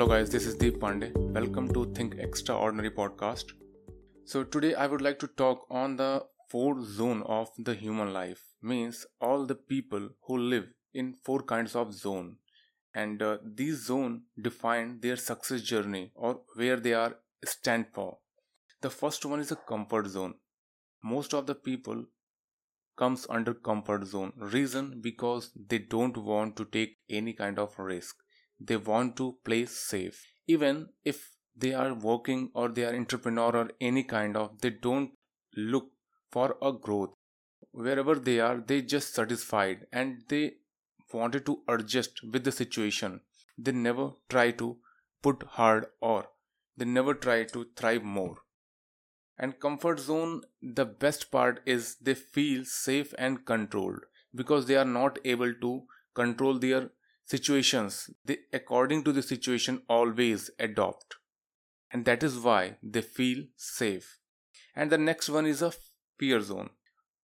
Hello, guys, this is Deep Pandey. Welcome to Think Extraordinary podcast. So, today I would like to talk on the fourth zone of the human life, means all the people who live in four kinds of zone, and uh, these zone define their success journey or where they are stand for. The first one is a comfort zone. Most of the people comes under comfort zone reason because they don't want to take any kind of risk they want to play safe. Even if they are working or they are entrepreneur or any kind of they don't look for a growth. Wherever they are they just satisfied and they wanted to adjust with the situation. They never try to put hard or they never try to thrive more. And comfort zone the best part is they feel safe and controlled because they are not able to control their situations they according to the situation always adopt. And that is why they feel safe. And the next one is a fear zone.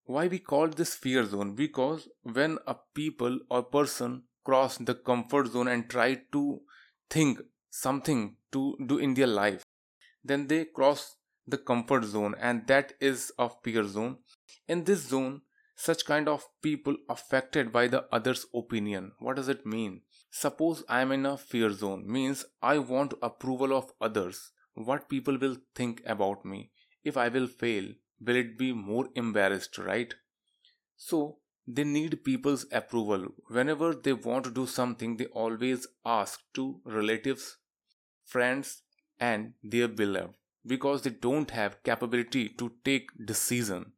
Why we call this fear zone? Because when a people or person cross the comfort zone and try to think something to do in their life then they cross the comfort zone and that is a fear zone. In this zone such kind of people affected by the other's opinion. What does it mean? Suppose i am in a fear zone means i want approval of others. What people will think about me? If i will fail will it be more embarrassed right? So they need people's approval. Whenever they want to do something they always ask to relatives friends and their beloved because they don't have capability to take decision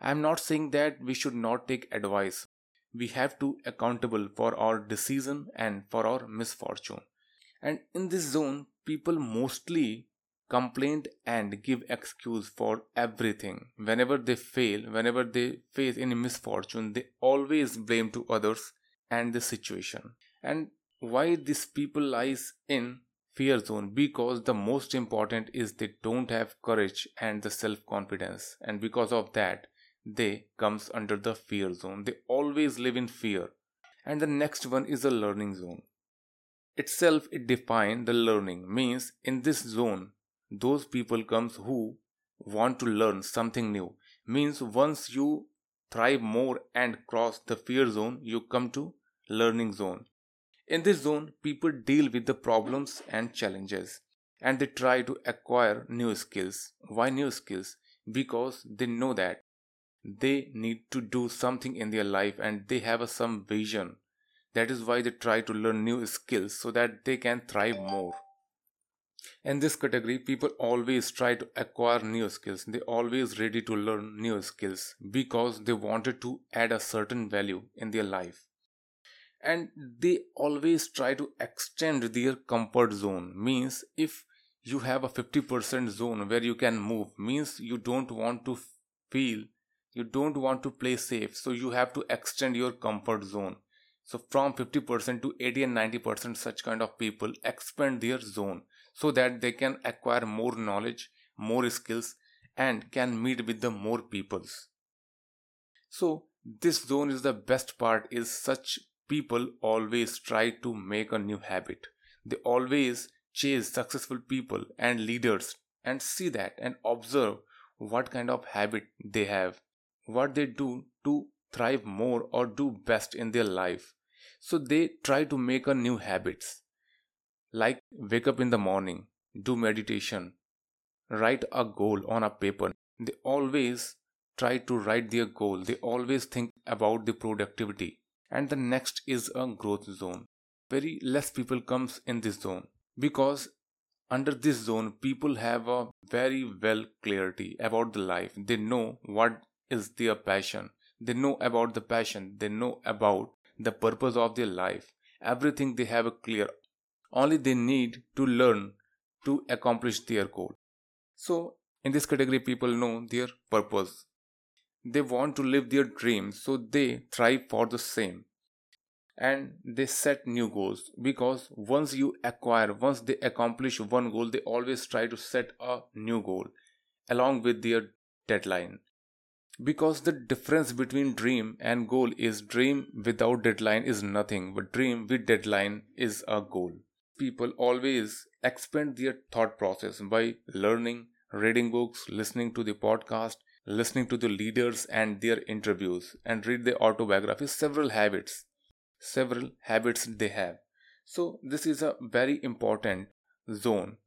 I am not saying that we should not take advice. We have to accountable for our decision and for our misfortune. And in this zone, people mostly complain and give excuse for everything. Whenever they fail, whenever they face any misfortune, they always blame to others and the situation. And why these people lies in fear zone because the most important is they don't have courage and the self confidence and because of that they comes under the fear zone. They always live in fear. And the next one is the learning zone. Itself it define the learning. Means in this zone those people comes who want to learn something new. Means once you thrive more and cross the fear zone you come to learning zone. In this zone people deal with the problems and challenges. And they try to acquire new skills. Why new skills? Because they know that they need to do something in their life and they have a, some vision. That is why they try to learn new skills so that they can thrive more. In this category people always try to acquire new skills. They always ready to learn new skills because they wanted to add a certain value in their life. And they always try to extend their comfort zone. Means if you have a 50% zone where you can move means you don't want to feel you don't want to play safe so you have to extend your comfort zone. So from 50% to 80 and 90% such kind of people expand their zone so that they can acquire more knowledge more skills and can meet with the more peoples. So this zone is the best part is such people always try to make a new habit. They always chase successful people and leaders and see that and observe what kind of habit they have what they do to thrive more or do best in their life. So they try to make a new habits like wake up in the morning, do meditation, write a goal on a paper. They always try to write their goal. They always think about the productivity. And the next is a growth zone. Very less people comes in this zone because under this zone people have a very well clarity about the life. They know what is their passion. They know about the passion, they know about the purpose of their life. Everything they have a clear. Only they need to learn to accomplish their goal. So, in this category, people know their purpose. They want to live their dreams, so they thrive for the same. And they set new goals because once you acquire, once they accomplish one goal, they always try to set a new goal along with their deadline because the difference between dream and goal is dream without deadline is nothing but dream with deadline is a goal people always expand their thought process by learning, reading books, listening to the podcast, listening to the leaders and their interviews, and read their autobiographies, several habits. Several habits they have. So, this is a very important zone.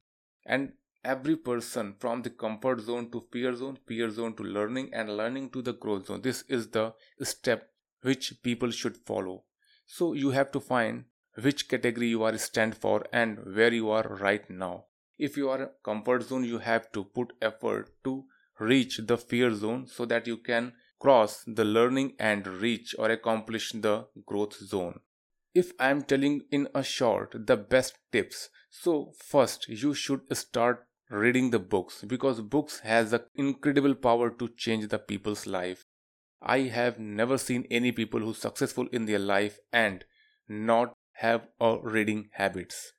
And every person from the comfort zone to fear zone, fear zone to learning, and learning to the growth zone. This is the step which people should follow. So, you have to find which category you are stand for and where you are right now if you are comfort zone you have to put effort to reach the fear zone so that you can cross the learning and reach or accomplish the growth zone if i am telling in a short the best tips so first you should start reading the books because books has the incredible power to change the people's life i have never seen any people who successful in their life and not have a reading habits.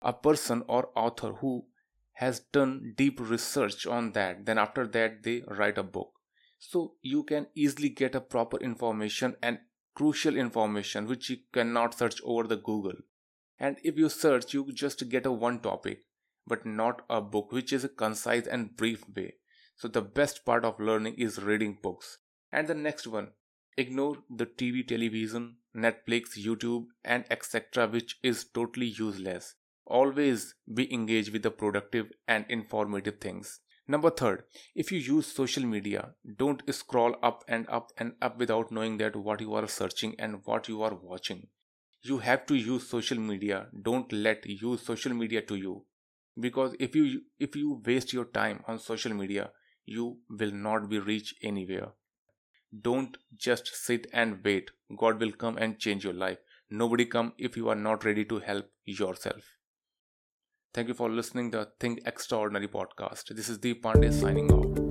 A person or author who has done deep research on that, then after that they write a book. So you can easily get a proper information and crucial information which you cannot search over the Google. And if you search, you just get a one topic, but not a book, which is a concise and brief way. So the best part of learning is reading books. And the next one, Ignore the TV, television, Netflix, YouTube, and etc., which is totally useless. Always be engaged with the productive and informative things. Number third, if you use social media, don't scroll up and up and up without knowing that what you are searching and what you are watching. You have to use social media. Don't let use social media to you. Because if you if you waste your time on social media, you will not be reach anywhere. Don't just sit and wait. God will come and change your life. Nobody come if you are not ready to help yourself. Thank you for listening the Think Extraordinary podcast. This is Deep Pandey signing off.